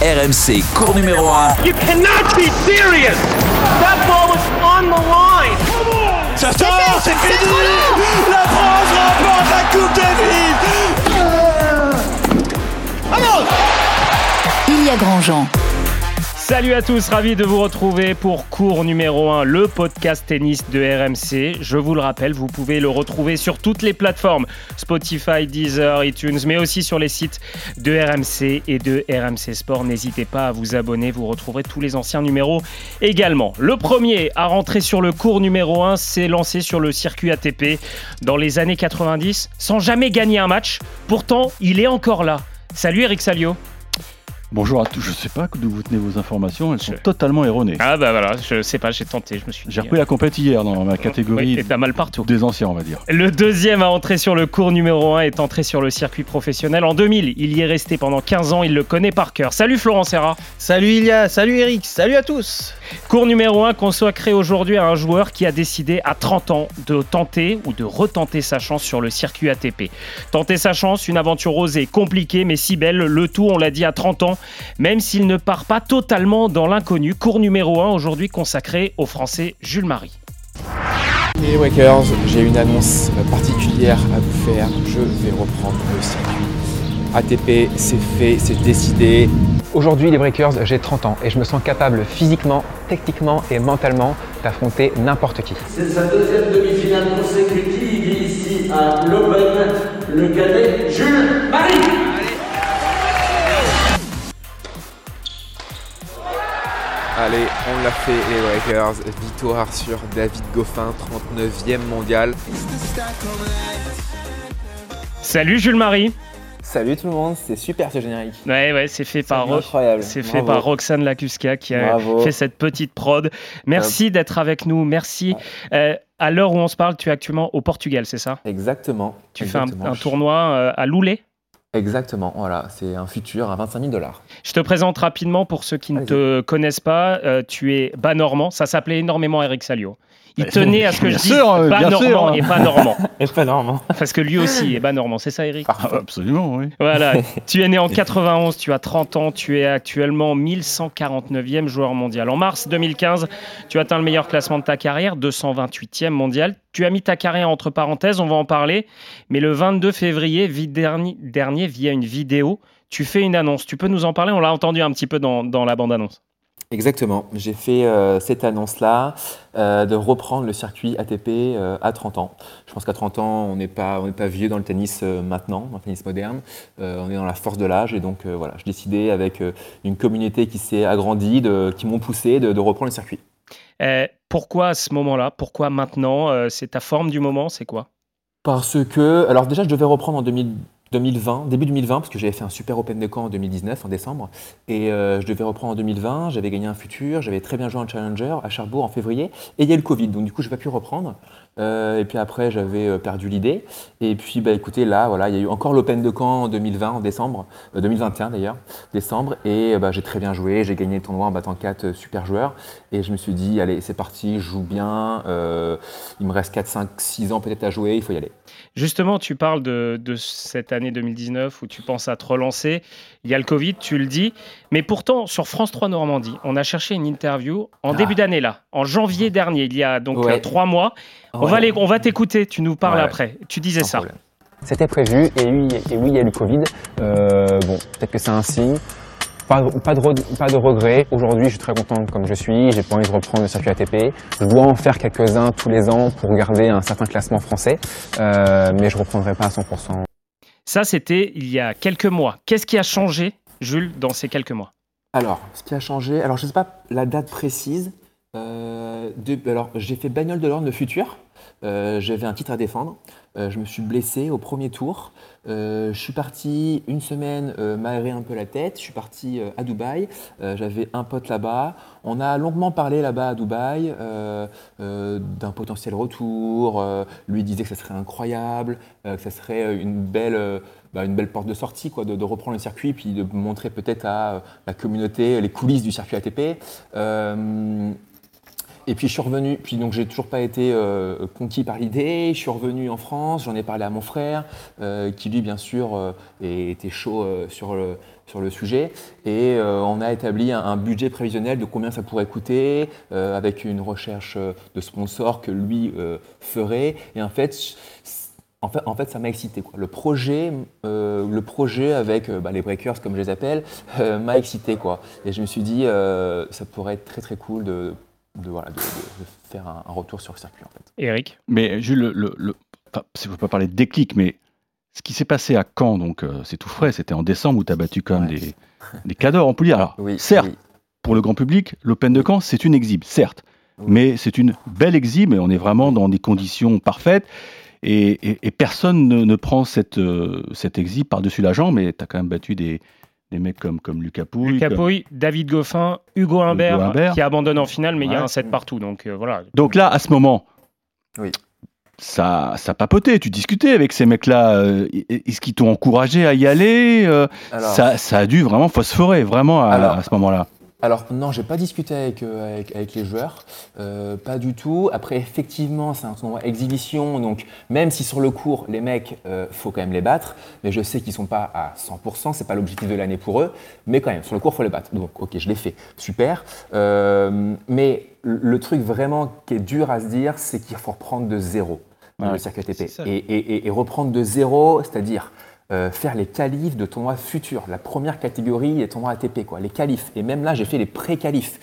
RMC, cours numéro 1. You cannot be serious! That ball was on the line! Ça sort, c'est fini La France remporte la Coupe Davis Il y a Grandjean. Salut à tous, ravi de vous retrouver pour cours numéro 1, le podcast tennis de RMC. Je vous le rappelle, vous pouvez le retrouver sur toutes les plateformes Spotify, Deezer, iTunes, mais aussi sur les sites de RMC et de RMC Sport. N'hésitez pas à vous abonner, vous retrouverez tous les anciens numéros également. Le premier à rentrer sur le cours numéro 1 s'est lancé sur le circuit ATP dans les années 90 sans jamais gagner un match. Pourtant, il est encore là. Salut Eric Salio. Bonjour à tous, je sais pas d'où vous tenez vos informations, elles sont totalement erronées. Ah bah voilà, je sais pas, j'ai tenté, je me suis dit. J'ai repris la compète hier dans ma catégorie Oui, et t'as mal partout. des anciens, on va dire. Le deuxième à entrer sur le cours numéro 1 est entré sur le circuit professionnel en 2000. Il y est resté pendant 15 ans, il le connaît par cœur. Salut Florent Serra. Salut Ilia, salut Eric, salut à tous Cours numéro 1 consacré aujourd'hui à un joueur qui a décidé à 30 ans de tenter ou de retenter sa chance sur le circuit ATP. Tenter sa chance, une aventure osée, compliquée mais si belle, le tout on l'a dit à 30 ans, même s'il ne part pas totalement dans l'inconnu. Cours numéro 1 aujourd'hui consacré au français Jules Marie. Les Wakers, j'ai une annonce particulière à vous faire. Je vais reprendre le circuit. ATP, c'est fait, c'est décidé. Aujourd'hui, les Breakers, j'ai 30 ans et je me sens capable physiquement, techniquement et mentalement d'affronter n'importe qui. C'est sa deuxième demi-finale consécutive ici à l'Open, le cadet Jules Marie. Allez, on l'a fait, les Wakers. Victoire sur David Goffin, 39e mondial. Salut Jules Marie. Salut tout le monde, c'est super ce générique. Ouais, ouais, c'est fait par, incroyable. c'est fait par Roxane Lacuska qui a Bravo. fait cette petite prod. Merci d'être avec nous. Merci. Euh, à l'heure où on se parle, tu es actuellement au Portugal, c'est ça? Exactement. Tu fais un tournoi euh, à Loulé Exactement, voilà. C'est un futur à 25 000 dollars. Je te présente rapidement pour ceux qui ne te connaissent pas. Euh, tu es bas normand. Ça s'appelait énormément Eric Salio. Il tenait à ce que Bien je dise sûr, bas bien normand sûr. et pas normand. Et pas normal. Parce que lui aussi est bas normand. C'est ça, Eric Ah, absolument, oui. Voilà, tu es né en 91, tu as 30 ans, tu es actuellement 1149e joueur mondial. En mars 2015, tu atteins le meilleur classement de ta carrière, 228e mondial. Tu as mis ta carrière entre parenthèses, on va en parler, mais le 22 février dernier, dernier, via une vidéo, tu fais une annonce. Tu peux nous en parler? On l'a entendu un petit peu dans, dans la bande-annonce. Exactement. J'ai fait euh, cette annonce-là euh, de reprendre le circuit ATP euh, à 30 ans. Je pense qu'à 30 ans, on n'est pas, on pas vieux dans le tennis maintenant, dans le tennis moderne. On est dans la force de l'âge et donc voilà, j'ai décidé avec une communauté qui s'est agrandie, de, qui m'ont poussé de, de reprendre le circuit. Pourquoi à ce moment-là? Pourquoi maintenant? C'est ta forme du moment C'est quoi? Parce que, alors déjà, je devais reprendre en 2000 2020, début 2020, parce que j'avais fait un super Open de Caen en 2019, en décembre, et euh, je devais reprendre en 2020, j'avais gagné un futur, j'avais très bien joué en Challenger à Cherbourg en février, et il y a eu le Covid, donc du coup, je n'ai pas pu reprendre. Euh, et puis après, j'avais euh, perdu l'idée. Et puis, bah, écoutez, là, voilà, il y a eu encore l'Open de Caen en 2020, en décembre, euh, 2021 d'ailleurs, décembre, et euh, bah, j'ai très bien joué, j'ai gagné le tournoi en battant 4 euh, super joueurs, et je me suis dit, allez, c'est parti, je joue bien, euh, il me reste 4, 5, 6 ans peut-être à jouer, il faut y aller. Justement, tu parles de, de cette année 2019 où tu penses à te relancer. Il y a le Covid, tu le dis. Mais pourtant, sur France 3 Normandie, on a cherché une interview en Ah. début d'année, là, en janvier dernier, il y a donc Ouais. euh, trois mois. On va, les- on va t'écouter, tu nous parles Ouais. après. Tu disais Sans ça. problème. C'était prévu et oui, et oui, il y a eu le Covid. Euh, bon, peut-être que c'est un signe. Pas, pas, de, pas de regrets. Aujourd'hui, je suis très content comme je suis. J'ai pas envie de reprendre le circuit ATP. Je dois en faire quelques-uns tous les ans pour garder un certain classement français. Euh, mais je reprendrai pas à 100%. Ça, c'était il y a quelques mois. Qu'est-ce qui a changé, Jules, dans ces quelques mois? Alors, ce qui a changé, alors je ne sais pas la date précise. euh, de- alors, j'ai fait bagnole de l'Orne le futur. Euh, J'avais un titre à défendre. Euh, je me suis blessé au premier tour. Euh, je suis parti une semaine euh, m'aérer un peu la tête. Je suis parti à Dubaï. J'avais un pote là-bas. On a longuement parlé là-bas à Dubaï d'un potentiel retour. Lui disait que ça serait incroyable, que ça serait une belle, bah, une belle porte de sortie, quoi, de, reprendre le circuit, puis de montrer peut-être à la communauté les coulisses du circuit ATP. Et puis je suis revenu, puis donc j'ai toujours pas été euh, conquis par l'idée. Je suis revenu en France, j'en ai parlé à mon frère, euh, qui lui bien sûr euh, était chaud sur, le, sur le sujet et on a établi un, budget prévisionnel de combien ça pourrait coûter avec une recherche de sponsors que lui ferait. Et en fait, en fait, ça m'a excité. Quoi. Le, projet, le projet avec bah, les breakers, comme je les appelle, m'a excité. Quoi. Et je me suis dit, ça pourrait être très très cool de, de, voilà, de, de- de faire un, un retour sur le circuit. En fait. Eric Mais Jules, le, le, le- enfin, je ne veux pas parler de déclic, mais ce qui s'est passé à Caen, donc euh, c'est tout frais, c'était en décembre où tu as battu quand même Ouais. des, des cadors, on peut le dire. Alors, Oui, certes, oui. pour le grand public, l'Open de Caen, c'est une exhibe, certes. Oui. Mais c'est une belle exhibe et on est vraiment dans des conditions parfaites. Et, et- et personne ne, ne prend cette, euh, cette exhibe par-dessus la jambe. Mais tu as quand même battu des, des mecs comme, comme Lucas Pouille. Lucas comme- Pouille, David Goffin, Hugo Humbert, Humbert. qui abandonne en finale, mais il y a un set partout. Donc euh, voilà. Donc là, à ce moment, Oui. ça, ça papotait. Tu discutais avec ces mecs-là. euh, Est-ce qu'ils t'ont encouragé à y aller euh, Alors, ça, ça a dû vraiment phosphorer, vraiment, à, Alors, à ce moment-là. Alors non, j'ai pas discuté avec, euh, avec, avec les joueurs, euh, pas du tout. Après, effectivement, c'est un tournoi exhibition, donc même si sur le cours, les mecs, euh, faut quand même les battre, mais je sais qu'ils sont pas à 100%, c'est pas l'objectif de l'année pour eux, mais quand même, sur le cours, faut les battre. Donc, ok, je l'ai fait, super. Euh, mais le truc vraiment qui est dur à se dire, c'est qu'il faut reprendre de zéro Ouais, le circuit ATP. c'est ça. Et, et- et- et reprendre de zéro, c'est-à-dire euh, faire les qualifs de tournois futurs, la première catégorie des tournois ATP, quoi, les qualifs. Et même là, j'ai fait les pré-qualifs.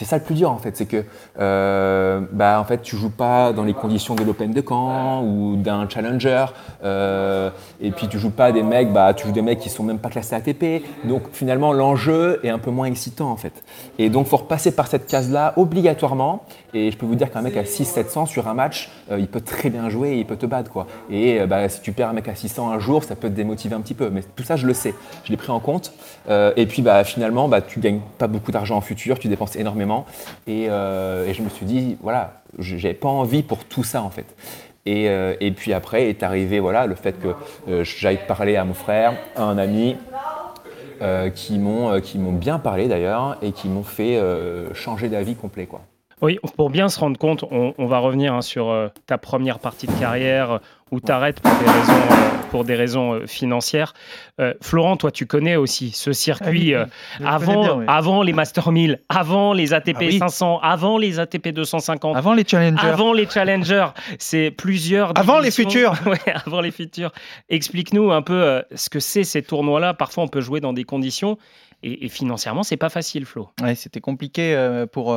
C'est ça le plus dur en fait, c'est que euh, bah, en fait tu joues pas dans les conditions de l'Open de Caen ou d'un challenger, euh, et puis tu joues pas des mecs, bah tu joues des mecs qui sont même pas classés ATP. Donc finalement l'enjeu est un peu moins excitant en fait. Et donc faut repasser par cette case là obligatoirement. Et je peux vous dire qu'un mec à 600-700 sur un match, euh, il peut très bien jouer, et il peut te battre quoi. Et euh, bah, si tu perds un mec à 600 un jour, ça peut te démotiver un petit peu. Mais tout ça je le sais, je l'ai pris en compte. Et puis bah, finalement, bah, tu gagnes pas beaucoup d'argent en futur, tu dépenses énormément. Et, euh, et je me suis dit, voilà, j'avais pas envie pour tout ça en fait. Et, euh, puis après est arrivé voilà, le fait que euh, j'aille parler à mon frère, à un ami, qui m'ont bien parlé d'ailleurs et qui m'ont fait changer d'avis complet. Quoi. Oui, pour bien se rendre compte, on, on va revenir hein, sur euh, ta première partie de carrière euh, où tu arrêtes pour des raisons, euh, pour des raisons euh, financières. Florent, toi, tu connais aussi ce circuit connais avant, bien, oui. avant les Master 1000, avant les ATP Ah oui. 500, avant les ATP 250. Avant les challengers. Avant les challengers, c'est plusieurs. Avant les futurs. Ouais, avant les futurs. Explique-nous un peu ce que c'est ces tournois-là. Parfois, on peut jouer dans des conditions et, et financièrement, c'est pas facile, Flo. Ouais, c'était compliqué pour,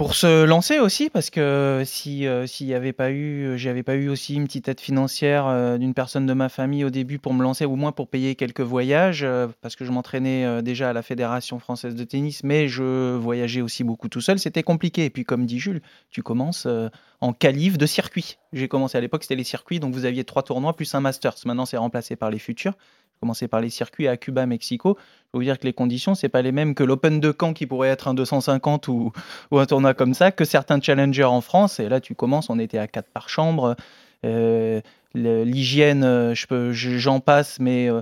pour se lancer aussi, parce que si euh, s'il n'y avait pas eu, j'avais pas eu aussi une petite aide financière euh, d'une personne de ma famille au début pour me lancer, ou au moins pour payer quelques voyages, euh, parce que je m'entraînais euh, déjà à la Fédération française de tennis, mais je voyageais aussi beaucoup tout seul, c'était compliqué. Et puis comme dit Jules, tu commences euh, en qualif de circuit. J'ai commencé à l'époque, c'était les circuits, donc vous aviez trois tournois plus un Masters. Maintenant, c'est remplacé par les futurs. J'ai commencé par les circuits à Cuba, Mexico. Je peux vous dire que les conditions, c'est pas les mêmes que l'Open de Caen qui pourrait être un 250 ou, un tournoi comme ça, que certains challengers en France. Et là, tu commences, on était à 4 par chambre. Euh, L'hygiène, euh, j'en passe, mais euh,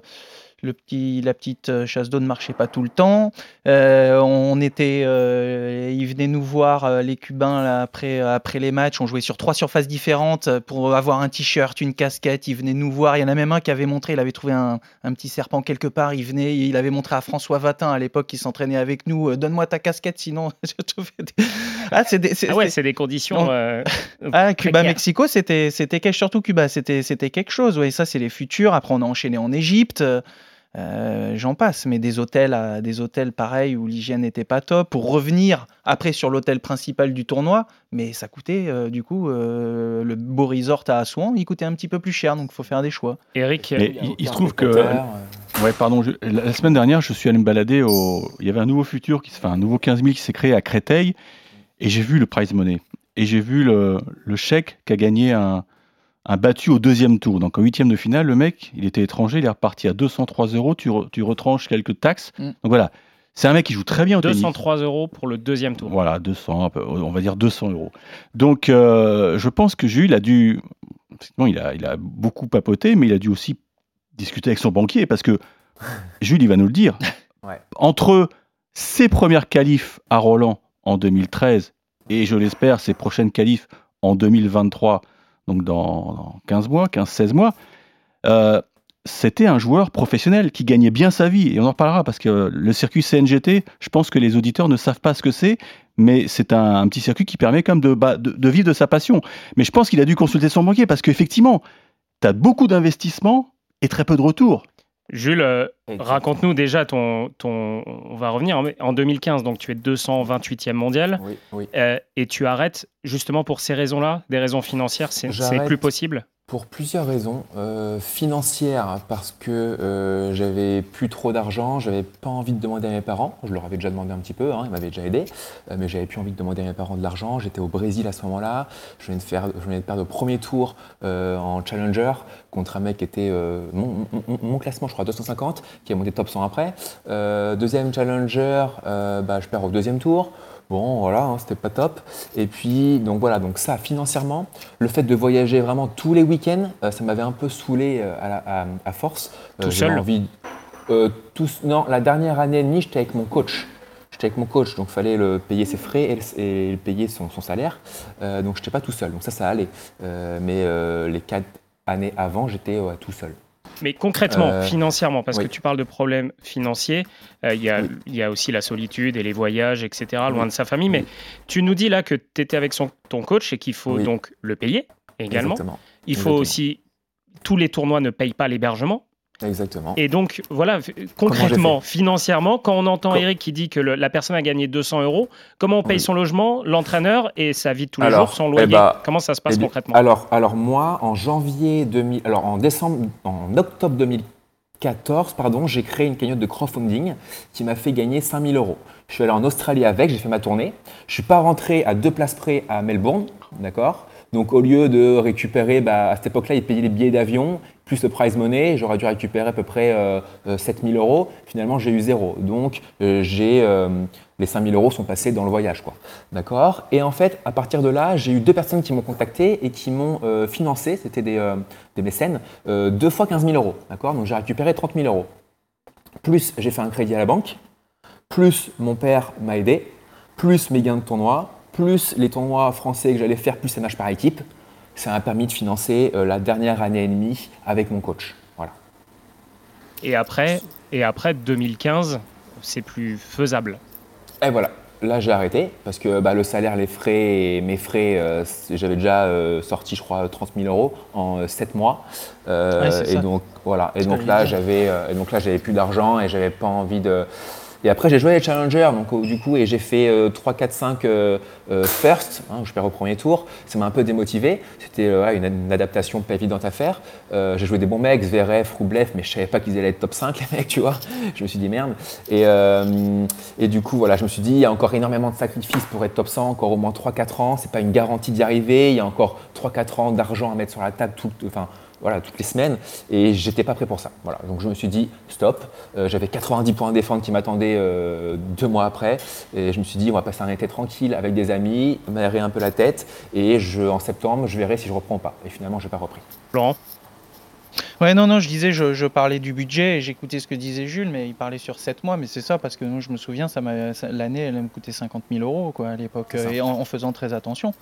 le petit, la petite euh, chasse d'eau ne marchait pas tout le temps. Euh, on était, euh, ils venaient nous voir, les Cubains, là, après, après les matchs. On jouait sur trois surfaces différentes pour avoir un t-shirt, une casquette. Ils venaient nous voir. Il y en a même un qui avait montré, il avait trouvé un, un petit serpent quelque part. Il venait, il avait montré à François Vatin à l'époque qui s'entraînait avec nous. Donne-moi ta casquette, sinon je te fais des... Ah, c'est des- Ah ouais, c'est- des conditions. Euh, ah, Cuba. Mexico, c'était, c'était quelque- surtout Cuba, c'était, c'était quelque chose. Ouais, ça, c'est les futurs. Après, on a enchaîné en Égypte. Euh, j'en passe, mais des hôtels, à, des hôtels pareils où l'hygiène n'était pas top. Pour revenir après sur l'hôtel principal du tournoi, mais ça coûtait euh, du coup euh, le beau resort à Assouan, il coûtait un petit peu plus cher, donc il faut faire des choix. Eric, Mais il, se trouve que. euh, Ouais, pardon. je- la, la semaine dernière, je suis allé me balader au. Il y avait un nouveau futur, qui, se- enfin un nouveau 15 000 qui s'est créé à Créteil, et j'ai vu le prize money. Et j'ai vu le, le chèque qu'a gagné un, un battu au deuxième tour. Donc en huitième de finale, le mec, il était étranger, il est reparti à 203 euros. Tu, re- tu retranches quelques taxes. Mm. Donc voilà, c'est un mec qui joue très bien au tennis. 203 euros pour le deuxième tour. Voilà, 200, un peu, on va dire 200 euros. Donc, euh, je pense que Jules a dû, effectivement, il a, il a beaucoup papoté, mais il a dû aussi discuter avec son banquier parce que Jules, il va nous le dire. Ouais. Entre ses premières qualifs à Roland en 2013 et, je l'espère, ses prochaines qualifs en 2023, donc dans, dans 15 mois, 15-16 mois, euh, c'était un joueur professionnel qui gagnait bien sa vie. Et on en reparlera parce que le circuit CNGT, je pense que les auditeurs ne savent pas ce que c'est, mais c'est un, petit circuit qui permet quand de, vivre de sa passion. Mais je pense qu'il a dû consulter son banquier parce qu'effectivement, tu as beaucoup d'investissements et très peu de retours. Jules, euh, raconte-nous déjà ton, ton. On va revenir en 2015, donc tu es 228e mondial. Euh, et tu arrêtes justement pour ces raisons-là, des raisons financières, c'est plus possible? Pour plusieurs raisons. Euh, financières, parce que euh, j'avais plus trop d'argent, j'avais pas envie de demander à mes parents. Je leur avais déjà demandé un petit peu, hein, ils m'avaient déjà aidé, euh, mais j'avais plus envie de demander à mes parents de l'argent. J'étais au Brésil à ce moment-là. Je venais de, faire, je venais de perdre le premier tour euh, en Challenger contre un mec qui était mon, mon, classement, je crois, 250, qui est monté top 100 après. deuxième Challenger, bah, je perds au deuxième tour. Bon, voilà, hein, c'était pas top. Et puis, donc voilà, donc ça, financièrement, le fait de voyager vraiment tous les week-ends, euh, ça m'avait un peu saoulé euh, à, force. Euh, Tout seul envie, tous, Non, la dernière année et demie, j'étais avec mon coach. J'étais avec mon coach, donc il fallait le payer ses frais et, payer son, salaire. donc je n'étais pas tout seul, donc ça, ça allait. mais les quatre années avant, j'étais tout seul. Mais concrètement, euh, financièrement, parce que tu parles de problèmes financiers, euh, il y, a aussi la solitude et les voyages, etc., loin de sa famille. Mais tu nous dis là que tu étais avec son, ton coach et qu'il faut donc le payer également. Il faut aussi. Tous les tournois ne payent pas l'hébergement. Exactement. Et donc, voilà, concrètement, financièrement, quand on entend Eric qui dit que la personne a gagné 200 euros, comment on paye son logement, l'entraîneur et sa vie de tous les jours, son loyer eh bah, Comment ça se passe eh concrètement alors, alors, moi, en janvier 2000, alors en décembre, en octobre 2014, pardon, j'ai créé une cagnotte de crowdfunding qui m'a fait gagner 5000 euros. Je suis allé en Australie avec, j'ai fait ma tournée. Je suis pas rentré à deux places près à Melbourne, d'accord? Donc au lieu de récupérer, bah, à cette époque-là, ils payaient les billets d'avion, plus le prize money, j'aurais dû récupérer à peu près euh, 7000 euh, euros. Finalement, j'ai eu zéro. Donc euh, j'ai euh, les 5000 euros sont passés dans le voyage. D'accord? Et en fait, à partir de là, j'ai eu deux personnes qui m'ont contacté et qui m'ont financé, c'était des, des, mécènes, deux fois 15 000 euros. D'accord? Donc j'ai récupéré 30 000 euros. Plus j'ai fait un crédit à la banque, plus mon père m'a aidé, plus mes gains de tournoi, plus les tournois français que j'allais faire, plus ça match par équipe, ça m'a permis de financer euh, la dernière année et demie avec mon coach. Voilà. Et après, et après 2015, c'est plus faisable. Et voilà. Là, j'ai arrêté parce que bah, le salaire, les frais, mes frais, euh, j'avais déjà euh, sorti, je crois, 30 000 euros en 7 mois. et donc voilà. Et donc, là, j'avais, et donc là, j'avais plus d'argent et j'avais pas envie de et après, j'ai joué les challengers, donc du coup, et j'ai fait 3, 4, 5 first, hein, je perds au premier tour. Ça m'a un peu démotivé. C'était euh, une, adaptation pas évidente à faire. Euh, j'ai joué des bons mecs, Zverev, Roublev, mais je savais pas qu'ils allaient être top 5, les mecs, tu vois. Je me suis dit merde. Et, euh, du coup, voilà, je me suis dit, il y a encore énormément de sacrifices pour être top 100, encore au moins 3-4 ans. C'est pas une garantie d'y arriver. Il y a encore 3-4 ans d'argent à mettre sur la table, voilà, toutes les semaines, et j'étais pas prêt pour ça. Voilà, donc je me suis dit stop. Euh, j'avais 90 points à défendre qui m'attendaient euh, deux mois après, et je me suis dit on va passer un été tranquille avec des amis, m'aérer un peu la tête, et je, en septembre je verrai si je reprends ou pas. Et finalement j'ai pas repris. Laurent? Ouais, non, non, je disais, je, parlais du budget et j'écoutais ce que disait Jules, mais il parlait sur 7 mois, mais c'est ça, parce que nous, je me souviens, ça l'année, elle me coûtait 50 000 euros quoi, à l'époque, et en, faisant très attention.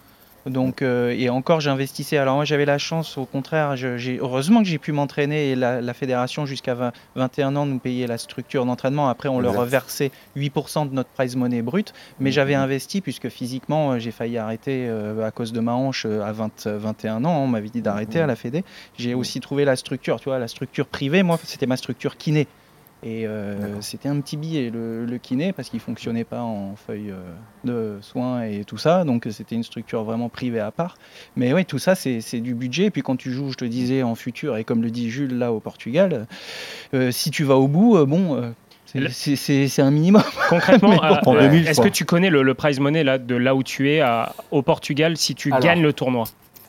Donc, euh, et encore, j'investissais. Alors, moi, j'avais la chance, au contraire, heureusement que j'ai pu m'entraîner et la, fédération, jusqu'à 21 ans, nous payait la structure d'entraînement. Après, on leur reversait 8% de notre prize money brute. Mais j'avais mhm. investi, puisque physiquement, euh, j'ai failli arrêter euh, à cause de ma hanche à 20, 21 ans. On m'avait dit d'arrêter à mhm. la Fédé. J'ai aussi trouvé la structure, tu vois, la structure privée. Moi, c'était ma structure kiné. Et euh, c'était un petit billet, le, kiné, parce qu'il fonctionnait pas en feuille euh, de soins et tout ça. Donc c'était une structure vraiment privée à part. Mais oui, tout ça, c'est du budget. Et puis quand tu joues, je te disais, en futur, et comme le dit Jules là au Portugal, euh, si tu vas au bout, bon. c'est un minimum. Concrètement, est-ce que tu connais le, prize money là, de là où tu es au Portugal si tu gagnes le tournoi?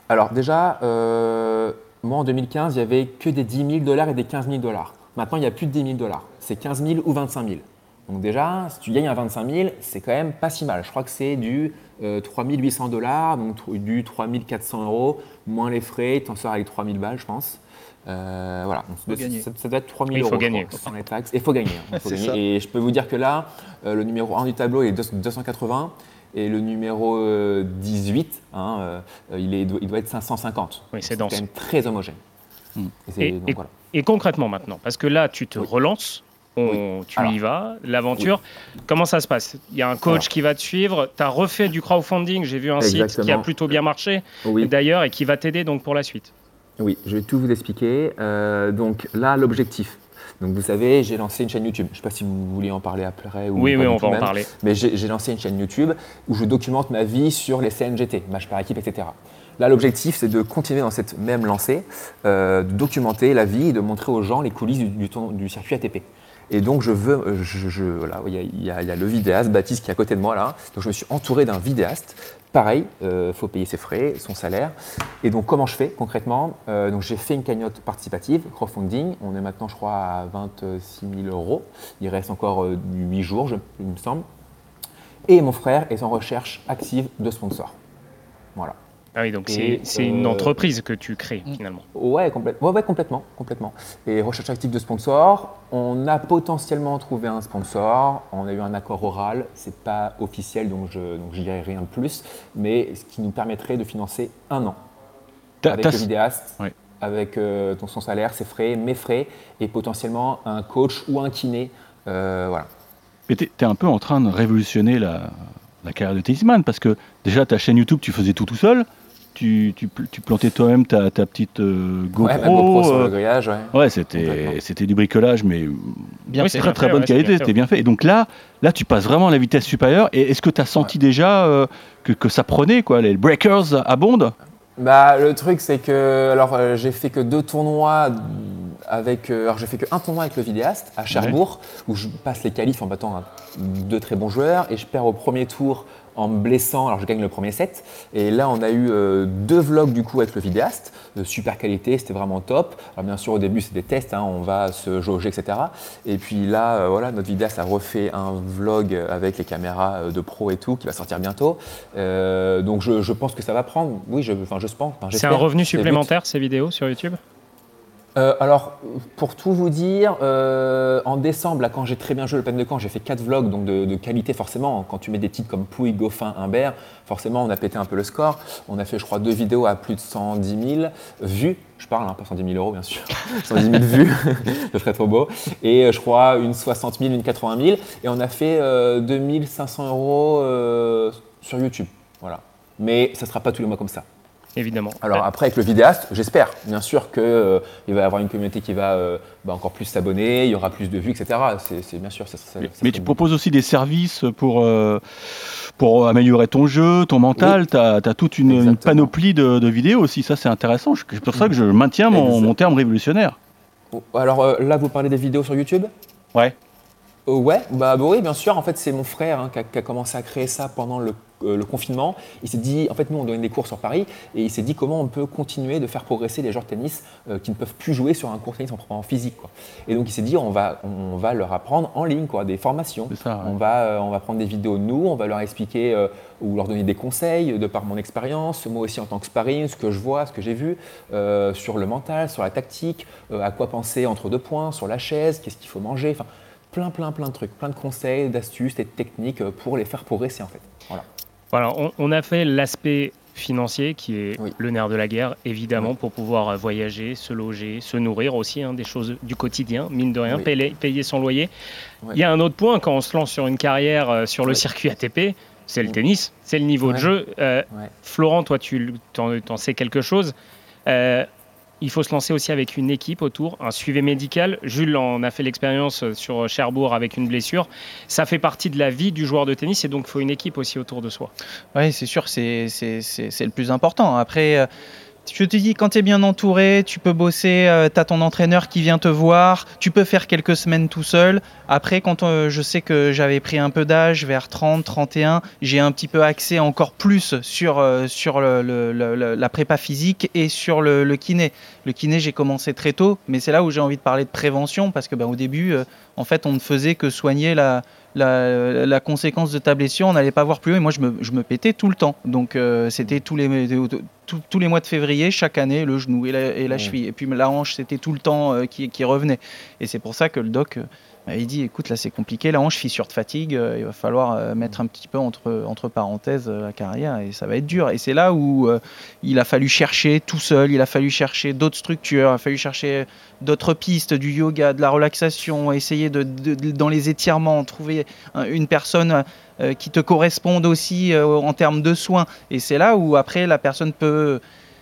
Alors déjà, moi en 2015, il n'y avait que des 10 000 dollars et des 15 000 dollars. Maintenant, il n'y a plus de 10 000 dollars. C'est 15 000 ou 25 000. Donc déjà, si tu gagnes à 25 000, c'est quand même pas si mal. Je crois que c'est du 3 800 dollars, donc du 3 400 euros, moins les frais, tu en sors avec 3 000 balles, je pense. Euh, voilà, ça, doit être 3 000 euros. Il faut gagner. sans les taxes. il faut gagner. Hein, et je peux vous dire que là, euh, le numéro 1 du tableau est 280 et le numéro 18, euh, hein, il, est, il, doit être 550. Oui, c'est dense. quand même très homogène. Et, c'est- Et- donc et- voilà. Et concrètement maintenant, parce que là, tu te Oui. relances, on- Oui. tu Alors. y vas, l'aventure. Comment ça se passe? Il y a un coach Alors. qui va te suivre. Tu as refait du crowdfunding. J'ai vu un site qui a plutôt bien marché d'ailleurs et qui va t'aider donc pour la suite. Oui, je vais tout vous expliquer. Euh, donc là, l'objectif. Donc vous savez, j'ai lancé une chaîne YouTube. Je ne sais pas si vous voulez en parler après ou oui, pas oui, on va en même. parler. Mais j'ai lancé une chaîne YouTube où je documente ma vie sur les CNGT, match par équipe, etc. Là, l'objectif, c'est de continuer dans cette même lancée, euh, de documenter la vie et de montrer aux gens les coulisses du, circuit ATP. Et donc, je veux, euh, il y, a- le vidéaste, Baptiste, qui est à côté de moi là. Donc, je me suis entouré d'un vidéaste. Pareil, il faut payer ses frais, son salaire. Et donc, comment je fais concrètement? Euh, Donc, j'ai fait une cagnotte participative, crowdfunding. On est maintenant, je crois, à 26 000 euros. Il reste encore euh, 8 jours, je- il me semble. Et mon frère est en recherche active de sponsors. Voilà. Ah oui, donc c'est une euh, entreprise que tu crées finalement. Ouais, complè- ouais, ouais, complètement, complètement. Et recherche active de sponsors, on a potentiellement trouvé un sponsor, on a eu un accord oral, c'est pas officiel donc je donc je dirai rien de plus, mais ce qui nous permettrait de financer un an avec le vidéaste, Ouais. avec euh, ton- son salaire, ses frais, mes frais et potentiellement un coach ou un kiné, euh, voilà. Mais t'es es un peu en train de révolutionner la, la carrière de tennisman parce que déjà ta chaîne YouTube, tu faisais tout tout seul. Tu, tu, pl- tu plantais toi-même ta, ta petite euh, GoPro. ouais, ma GoPro sur euh, le grillage, ouais. ouais, c'était du bricolage, mais Bien Oui, fait. c'est très bien très fait, bonne qualité, c'était bien fait. Et donc là, là, tu passes vraiment à la vitesse supérieure. Et est-ce que tu as senti déjà euh, que, que ça prenait quoi Les breakers abondent Bah, le truc, c'est que alors euh, j'ai fait que deux tournois avec. euh, alors, j'ai fait que un tournoi avec le vidéaste à Cherbourg, où je passe les qualifs en battant un- deux très bons joueurs et je perds au premier tour en me blessant. Alors, je gagne le premier set. Et là, on a eu euh, deux vlogs du coup avec le vidéaste, de super qualité, c'était vraiment top. Alors, bien sûr, au début, c'est des tests, hein, on va se jauger, etc. Et puis là, euh, voilà, notre vidéaste a refait un vlog avec les caméras euh, de pro et tout, qui va sortir bientôt. Euh, donc, je, je pense que ça va prendre. Oui, je, enfin, je pense. enfin, C'est un revenu supplémentaire ces vidéos sur YouTube? Euh, alors, pour tout vous dire, euh, en décembre, là, quand j'ai très bien joué le Pen de Camp, j'ai fait quatre vlogs, donc de, qualité forcément. Quand tu mets des titres comme Pouille, Goffin, Humbert, forcément, on a pété un peu le score. On a fait, je crois, deux vidéos à plus de 110 000 vues. Je parle, hein, pas 110 000 euros, bien sûr. 110 000 vues, ce serait trop beau. Et euh, je crois, une 60 000, une 80 000. Et on a fait euh, 2500 euros sur YouTube. Voilà. Mais ça ne sera pas tous les mois comme ça. Évidemment. Alors après avec le vidéaste, j'espère bien sûr qu'il va y avoir une communauté qui va euh, bah, encore plus s'abonner, il y aura plus de vues, etc. C'est bien sûr. Ça, ça- Mais, ça mais serait tu proposes aussi des services pour, euh, pour améliorer ton jeu, ton mental. Tu as, toute une, panoplie de, de vidéos aussi. Ça, c'est intéressant. Je- C'est pour ça que je maintiens mon, terme révolutionnaire. but. Alors euh, là, vous parlez des vidéos sur YouTube? Ouais. Euh, ouais, bah, bah oui, bien sûr. En fait, c'est mon frère hein, qui, a, qui a commencé à créer ça pendant le, euh, le confinement. Il s'est dit, en fait, nous, on donne des cours sur Paris, et il s'est dit comment on peut continuer de faire progresser les joueurs de tennis euh, qui ne peuvent plus jouer sur un court de tennis en, en physique. Quoi. Et donc, il s'est dit, on va, on va leur apprendre en ligne, quoi, des formations. C'est ça. ouais. On va, euh, on va prendre des vidéos de nous, on va leur expliquer euh, ou leur donner des conseils de par mon expérience, moi aussi en tant que sparring, ce que je vois, ce que j'ai vu, euh, sur le mental, sur la tactique, euh, à quoi penser entre deux points, sur la chaise, qu'est-ce qu'il faut manger, enfin plein, plein, plein de trucs, plein de conseils, d'astuces et de techniques euh, pour les faire progresser en fait. Voilà. Voilà, on, on a fait l'aspect financier qui est Oui. le nerf de la guerre, évidemment, Oui. pour pouvoir euh, voyager, se loger, se nourrir aussi, hein, des choses du quotidien, mine de rien, Oui. payer, payer son loyer. Il y a un autre point quand on se lance sur une carrière euh, sur le circuit ATP, c'est le Mm. tennis, c'est le niveau de jeu. Euh. Florent, toi, tu t'en sais quelque chose. Euh, il faut se lancer aussi avec une équipe autour, un suivi médical. Jules en a fait l'expérience euh, sur Cherbourg avec une blessure. Ça fait partie de la vie du joueur de tennis et donc il faut une équipe aussi autour de soi. Oui, c'est sûr, c'est le plus important. Après, euh, je te dis, quand tu es bien entouré, tu peux bosser, tu as ton entraîneur qui vient te voir, tu peux faire quelques semaines tout seul. Après, quand euh, je sais que j'avais pris un peu d'âge, vers 30, 31, j'ai un petit peu axé encore plus sur, euh, sur la prépa physique et sur le, le kiné. Le kiné, j'ai commencé très tôt, mais c'est là où j'ai envie de parler de prévention, parce que ben, au début, euh, en fait, on ne faisait que soigner la, la, la conséquence de ta blessure, on n'allait pas voir plus haut. Et moi, je me, je me pétais tout le temps. Donc, euh, c'était tous les, tous- tous les mois de février, chaque année, le genou et la, et la cheville. Et puis la hanche, c'était tout le temps euh, qui, qui revenait. Et c'est pour ça que le doc, euh, il dit écoute là c'est compliqué, la hanche fissure de fatigue, euh, il va falloir euh, mettre un petit peu entre, entre parenthèses euh, la carrière et ça va être dur. Et c'est là où il a fallu chercher tout seul, il a fallu chercher d'autres structures, il a fallu chercher d'autres pistes, du yoga, de la relaxation, essayer de, dans les étirements, trouver une personne qui te corresponde aussi en termes de soins. Et c'est là où après la personne peut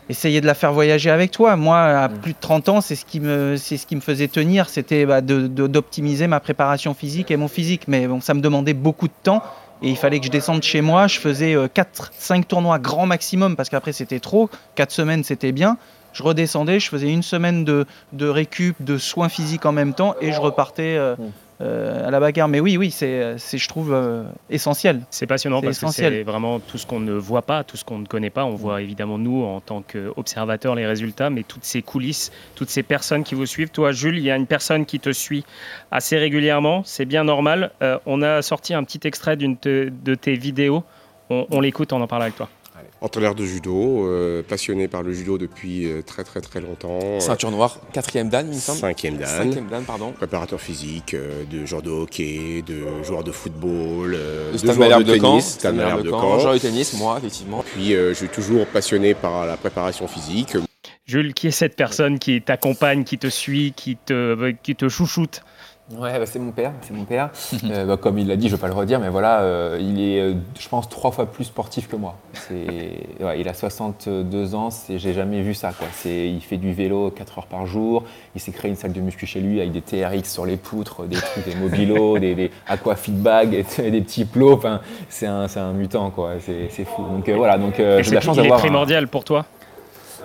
essayer de la faire voyager avec toi. Moi, à mm. plus de 30 ans, c'est ce qui me, c'est ce qui me faisait tenir, c'était bah, d'optimiser ma préparation physique et mon physique. Mais bon, ça me demandait beaucoup de temps et il fallait que je descende chez moi. Je faisais 4, euh, 5 tournois grand maximum parce qu'après c'était trop. 4 semaines c'était bien. Je redescendais, je faisais une semaine de, de récup, de soins physiques en même temps et je repartais. Euh, mm. Euh, à la bagarre. Mais oui, oui, c'est, je trouve, euh, essentiel. C'est passionnant parce que c'est vraiment tout ce qu'on ne voit pas, tout ce qu'on ne connaît pas. On voit évidemment, nous, en tant qu'observateurs, les résultats, mais toutes ces coulisses, toutes ces personnes qui vous suivent. Toi, Jules, il y a une personne qui te suit assez régulièrement. C'est bien normal. Euh, on a sorti un petit extrait d'une de tes vidéos. On, on l'écoute, on en parle avec toi entraîneur de judo, euh, passionné par le judo depuis euh, très très très longtemps. Ceinture noire, quatrième dan, il me semble. Cinquième dan. Cinquième dan, pardon. Préparateur physique, euh, de joueur de hockey, de joueur de football, de, joueur de, de tennis, stade de, de camp. Joueur de tennis, moi, effectivement. Puis je suis toujours passionné par la préparation physique. Jules, qui est cette personne qui t'accompagne, qui te suit, qui te, qui te chouchoute Ouais, bah, c'est mon père, c'est mon père. Euh, bah, comme il l'a dit, je ne vais pas le redire, mais voilà, euh, il est, euh, je pense, trois fois plus sportif que moi. Ouais, il a 62 ans, j'ai jamais vu ça. Quoi. Il fait du vélo 4 heures par jour, il s'est créé une salle de muscu chez lui avec des TRX sur les poutres, des trucs, des mobilos, des, des aquafeedbags, et des petits plots. Enfin, c'est un, un, mutant, quoi. C'est fou. Donc voilà, donc j'ai la chance d'avoir. C'est primordial pour toi?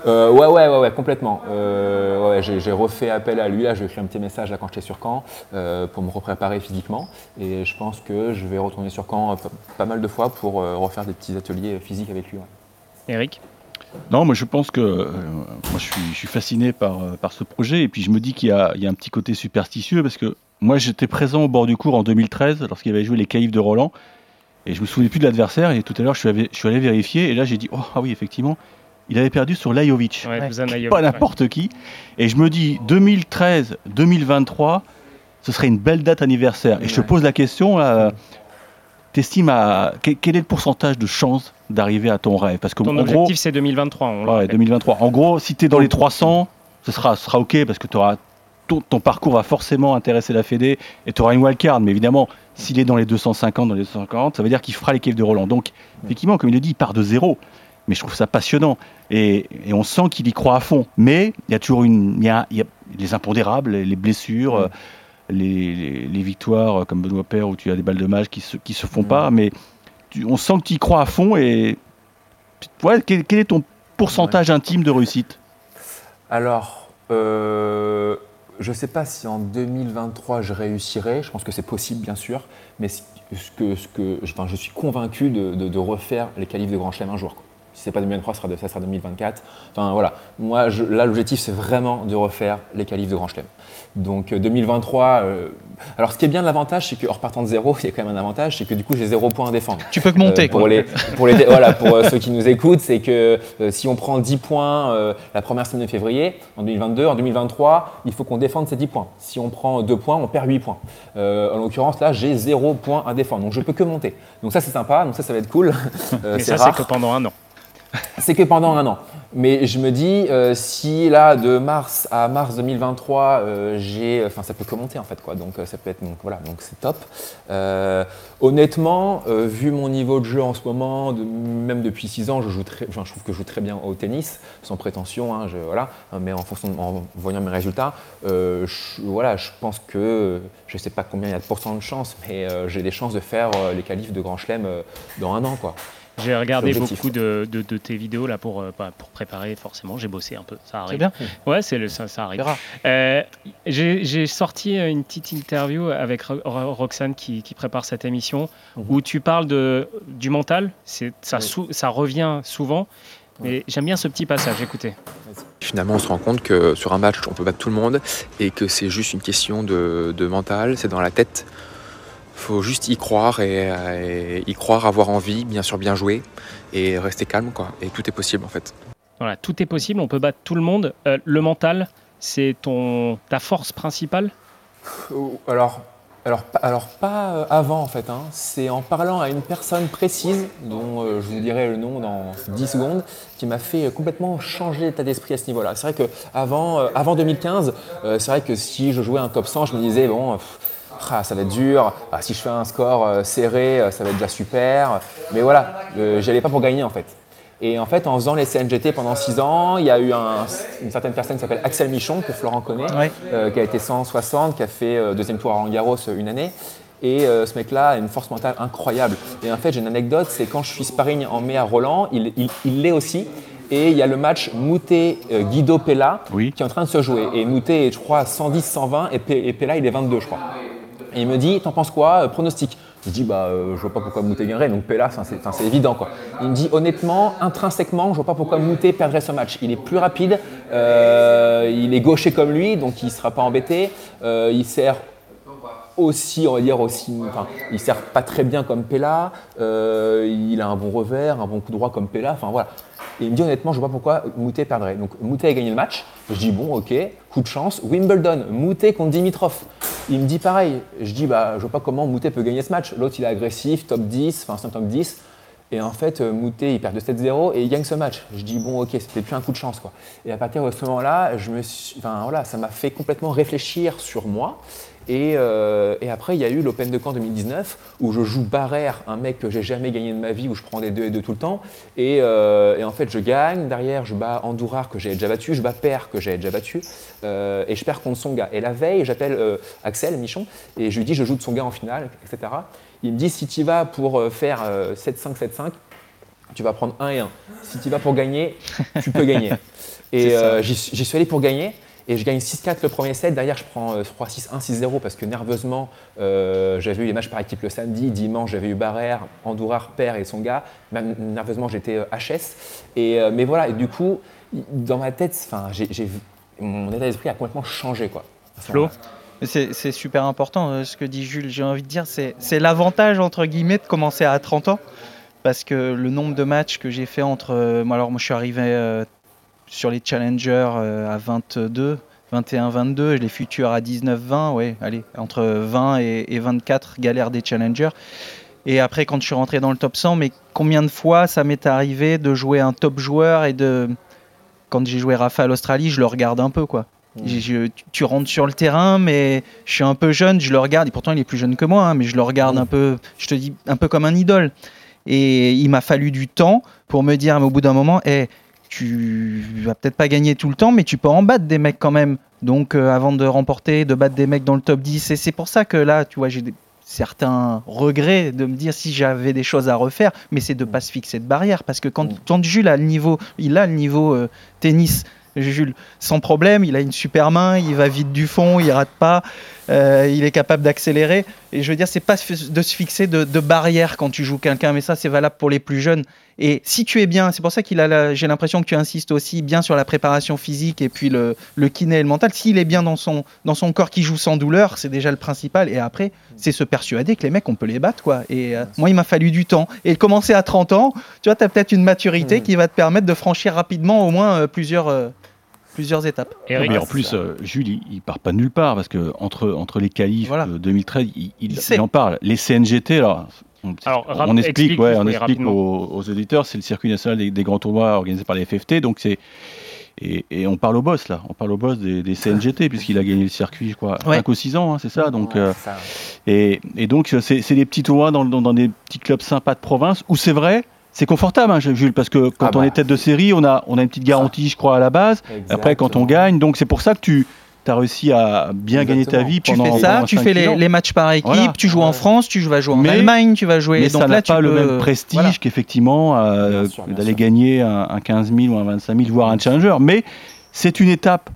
Euh, ouais, ouais, ouais, ouais, complètement. Euh, ouais, j'ai refait appel à lui. Là, je vais écrire un petit message là, quand j'étais sur Caen euh, pour me repréparer physiquement. Et je pense que je vais retourner sur Caen pas mal de fois pour refaire des petits ateliers physiques avec lui. Eric? Non, moi je pense que moi je suis, je suis, fasciné par, par ce projet et puis je me dis qu'il y, y, a un petit côté superstitieux parce que moi j'étais présent au bord du cours en 2013 lorsqu'il avait joué les caïfs de Roland et je me souvenais plus de l'adversaire et tout à l'heure je, suis je suis allé vérifier et là j'ai dit oh ah oui effectivement il avait perdu sur Lajovic. pas n'importe qui. Et je me dis, 2013-2023, ce serait une belle date anniversaire. Et je te pose la question, t'estimes à quel est le pourcentage de chance d'arriver à ton rêve? Parce que Ton objectif, c'est 2023. ouais, 2023. En gros, si tu es dans les 300, ce sera, sera OK parce que auras, ton, ton, parcours va forcément intéresser la Fédé et tu auras une wildcard. Mais évidemment, s'il est dans les 250, dans les 240, ça veut dire qu'il fera l'équipe de Roland. Donc, effectivement, comme il le dit, il part de zéro mais je trouve ça passionnant. Et, on sent qu'il y croit à fond. Mais il y a toujours une, il y a, les impondérables, les blessures, mm. les, victoires comme Benoît Père où tu as des balles de match qui se, qui se font mm. pas. Mais on sent que tu y crois à fond. Et ouais, quel, est ton pourcentage intime de réussite? Alors, euh, je ne sais pas si en 2023 je réussirai. Je pense que c'est possible, bien sûr. Mais ce que, ce que, enfin, je suis convaincu de, de, refaire les qualifs de Grand Chelem un jour. Si c'est pas 2023, ça sera, ça sera 2024. Enfin voilà, moi là l'objectif c'est vraiment de refaire les qualifs de Grand Chelem. Donc 2023, euh, euh, alors ce qui est bien de l'avantage, c'est qu'en repartant de zéro, il y a quand même un avantage, c'est que du coup j'ai zéro point à défendre. Tu peux que monter. Euh, pour, Les, pour, les, voilà, pour ceux qui nous écoutent, c'est que si on prend 10 points la première semaine de février, en 2022, en 2023, il faut qu'on défende ces 10 points. Si on prend 2 points, on perd 8 points. en l'occurrence là, j'ai zéro point à défendre, donc je peux que monter. Donc ça c'est sympa, donc ça ça va être cool. Mais ça c'est que pendant un an c'est que pendant un an. Mais je me dis, euh, si là, de mars à mars 2023, euh, j'ai, enfin, ça peut commenter en fait, quoi. Donc, euh, ça peut être, donc voilà, donc c'est top. honnêtement, vu mon niveau de jeu en ce moment, même depuis 6 ans, je trouve que je joue très bien au tennis, sans prétention, hein, voilà. Mais en fonction, en voyant mes résultats, je, voilà, je pense que, je sais pas combien il y a de pourcents de chance, mais j'ai des chances de faire les qualifs de Grand Chelem dans un an, quoi. J'ai regardé beaucoup de, de, tes vidéos là pour, euh, pour préparer, forcément. J'ai bossé un peu, ça arrive. bien. Ouais, c'est ça, ça arrive. Euh, J'ai sorti une petite interview avec Roxane qui, qui prépare cette émission mhm. où tu parles de, du mental. Ça, ça revient souvent. Mais j'aime bien ce petit passage, écoutez. Finalement, on se rend compte que sur un match, on peut battre tout le monde et que c'est juste une question de, de mental, c'est dans la tête faut juste y croire et, y croire, avoir envie, bien sûr bien jouer et rester calme quoi. Et tout est possible en fait. Voilà, tout est possible, on peut battre tout le monde. Euh, le mental, c'est ton ta force principale? Alors alors, alors pas euh, avant en fait, hein. c'est en parlant à une personne précise, dont euh, je vous dirai le nom dans 10 secondes, qui m'a fait complètement changer d'état d'esprit à ce niveau-là. C'est vrai qu'avant euh, avant 2015, c'est vrai que si je jouais un top 100, je me disais, bon, ah, ça va être dur, ah, si je fais un score serré, ça va être déjà super, mais voilà, j'y allais pas pour gagner en fait. Et en fait, en faisant les CNGT pendant 6 ans, il y a eu une certaine personne qui s'appelle Axel Michon, que Florent connaît, euh, qui a été 160, qui a fait euh, deuxième tour à Roland Garros euh, une année. Et ce mec-là a une force mentale incroyable. Et en fait, j'ai une anecdote, c'est quand je suis sparring en mai à Roland, il l'est aussi. Et il y a le match Moutet-Guido Pella qui est en train de se jouer. Et Moutet est, je crois, 110-120 et, Pella, il est 22, je crois. Et il me dit, t'en penses quoi Pronostic? Je dis, bah, euh, je vois pas pourquoi Moutet gagnerait, donc Pella, c'est évident. Quoi. Il me dit, honnêtement, intrinsèquement, je vois pas pourquoi Moutet perdrait ce match. Il est plus rapide, euh, il est gaucher comme lui, donc il sera pas embêté. Euh, il sert aussi, on va dire aussi, enfin, il sert pas très bien comme Pella, il a un bon revers, un bon coup droit comme Pella, enfin voilà. Et il me dit honnêtement, je vois pas pourquoi Moutet perdrait. Donc Moutet a gagné le match. Je dis bon, ok, coup de chance. Wimbledon, Moutet contre Dimitrov. Il me dit pareil. Je dis bah, je vois pas comment Moutet peut gagner ce match. L'autre, il est agressif, top 10, enfin c'est un top 10. Et en fait, Moutet, il perd de 7-0 et il gagne ce match. Je dis bon, ok, c'était plus un coup de chance quoi. Et à partir de ce moment-là, je me suis, enfin voilà, ça m'a fait complètement réfléchir sur moi euh, et, après, il y a eu l'Open de Caen 2019 où je joue Barrère, un mec que j'ai jamais gagné de ma vie, où je prends des 2 et 2 tout le temps. Euh, et, en fait, je gagne. Derrière, je bats Andourar que j'ai déjà battu, je bats Père que j'ai déjà battu. Euh, et je perds contre son gars. Et la veille, j'appelle Axel Michon et je lui dis je joue de son gars en finale, etc. Il me dit si tu vas pour faire 7-5, 7-5, tu vas prendre 1 et 1. Si tu vas pour gagner, tu peux gagner. Et j'y suis allé pour gagner. Et je gagne 6-4 le premier set. Derrière, je prends 3-6-1, euh, 6-0 parce que nerveusement, euh, j'avais eu les matchs par équipe le samedi. Dimanche, j'avais eu Barrère, Andourar, Père et son gars. Même nerveusement, j'étais HS. Euh, et, mais voilà, et du coup, dans ma tête, mon état d'esprit a complètement changé. Quoi, Flo? C'est super important ce que dit Jules. J'ai envie de dire, c'est l'avantage entre guillemets de commencer à 30 ans. Parce que le nombre de matchs que j'ai fait entre. moi, alors, moi, je suis arrivé sur les challengers euh, à 22, 21-22, les futurs à 19-20, ouais, allez, entre 20 et, 24 galères des challengers. Et après, quand je suis rentré dans le top 100, mais combien de fois ça m'est arrivé de jouer un top joueur et de. Quand j'ai joué Rafael Australie, je le regarde un peu, quoi. Mmh. tu rentres sur le terrain, mais je suis un peu jeune, je le regarde, et pourtant il est plus jeune que moi, hein, mais je le regarde mmh. un peu, je te dis, un peu comme un idole. Et il m'a fallu du temps pour me dire, mais au bout d'un moment, hey, tu vas peut-être pas gagner tout le temps, mais tu peux en battre des mecs quand même. Donc euh, avant de remporter, de battre des mecs dans le top 10, et c'est pour ça que là, tu vois, j'ai certains regrets de me dire si j'avais des choses à refaire, mais c'est de pas se fixer de barrière, parce que quand, mm. quand Jules a le niveau, il a le niveau euh, tennis. Jules, sans problème, il a une super main, il va vite du fond, il rate pas, il est capable d'accélérer. Et je veux dire, c'est pas de se fixer de, de barrière quand tu joues quelqu'un, mais ça c'est valable pour les plus jeunes. Et si tu es bien, c'est pour ça qu'il a, j'ai l'impression que tu insistes aussi bien sur la préparation physique et puis le, le kiné et le mental. S'il est bien dans son, dans son corps qui joue sans douleur, c'est déjà le principal. Et après, c'est se persuader que les mecs, on peut les battre, quoi. Et euh, moi, il m'a fallu du temps. Et commencer à 30 ans, tu vois, tu as peut-être une maturité mmh. qui va te permettre de franchir rapidement au moins euh, plusieurs. Euh, plusieurs étapes. mais en plus, Jules, il, part pas nulle part parce que entre, entre les qualifs de 2013, il, il, en parle. Les CNGT, alors on, on explique, ouais, on explique aux, auditeurs, c'est le circuit national des, grands tournois organisés par les FFT, donc c'est et, on parle au boss là, on parle au boss des, CNGT puisqu'il a gagné le circuit, je crois, 5 ou 6 ans, hein, c'est ça. Donc euh, Et, donc c'est des petits tournois dans, dans, des petits clubs sympas de province où c'est vrai. C'est confortable, hein, Jules, parce que quand ah on bah. est tête de série, on a, on a une petite garantie, je crois, à la base. Après, quand on gagne, donc c'est pour ça que tu, tu as réussi à bien gagner ta vie pendant Tu fais ça, tu fais les, matchs par équipe, tu joues en France, tu vas jouer en Allemagne, tu vas jouer. Mais Donc ça n'a pas le même prestige qu'effectivement euh, d'aller gagner un, 15 000 ou un 25 000, voire un challenger. Mais c'est une étape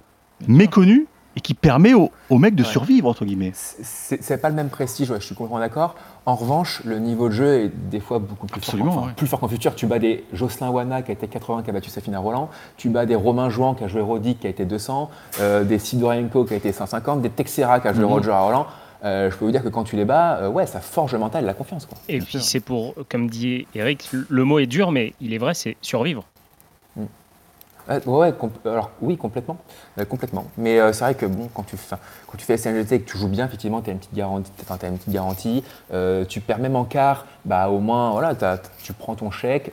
méconnue et qui permet aux, mecs de survivre, entre guillemets. C'est pas le même prestige, je suis complètement d'accord. En revanche, le niveau de jeu est des fois beaucoup plus fort. Plus fort qu'en futur. Tu bats des Jocelyn Wana qui a été 80, qui a battu Safina Roland. Tu bats des Romain Jouan qui a joué Rodic qui a été 200. Euh, des Sidorenko qui a été 150. Des Texera qui a joué mhm. Roger Roland. Euh, je peux vous dire que quand tu les bats, euh, ouais, ça forge le mental et la confiance. Quoi. Et puis c'est pour, comme dit Eric, le mot est dur, mais il est vrai, c'est survivre. Euh, ouais, alors oui, complètement, euh, complètement. Mais euh, c'est vrai que bon, quand tu, fais, quand tu fais SNGT et que tu joues bien, effectivement, tu as une petite garantie. As une petite garantie tu perds même en quart, bah, au moins, voilà, tu prends ton chèque,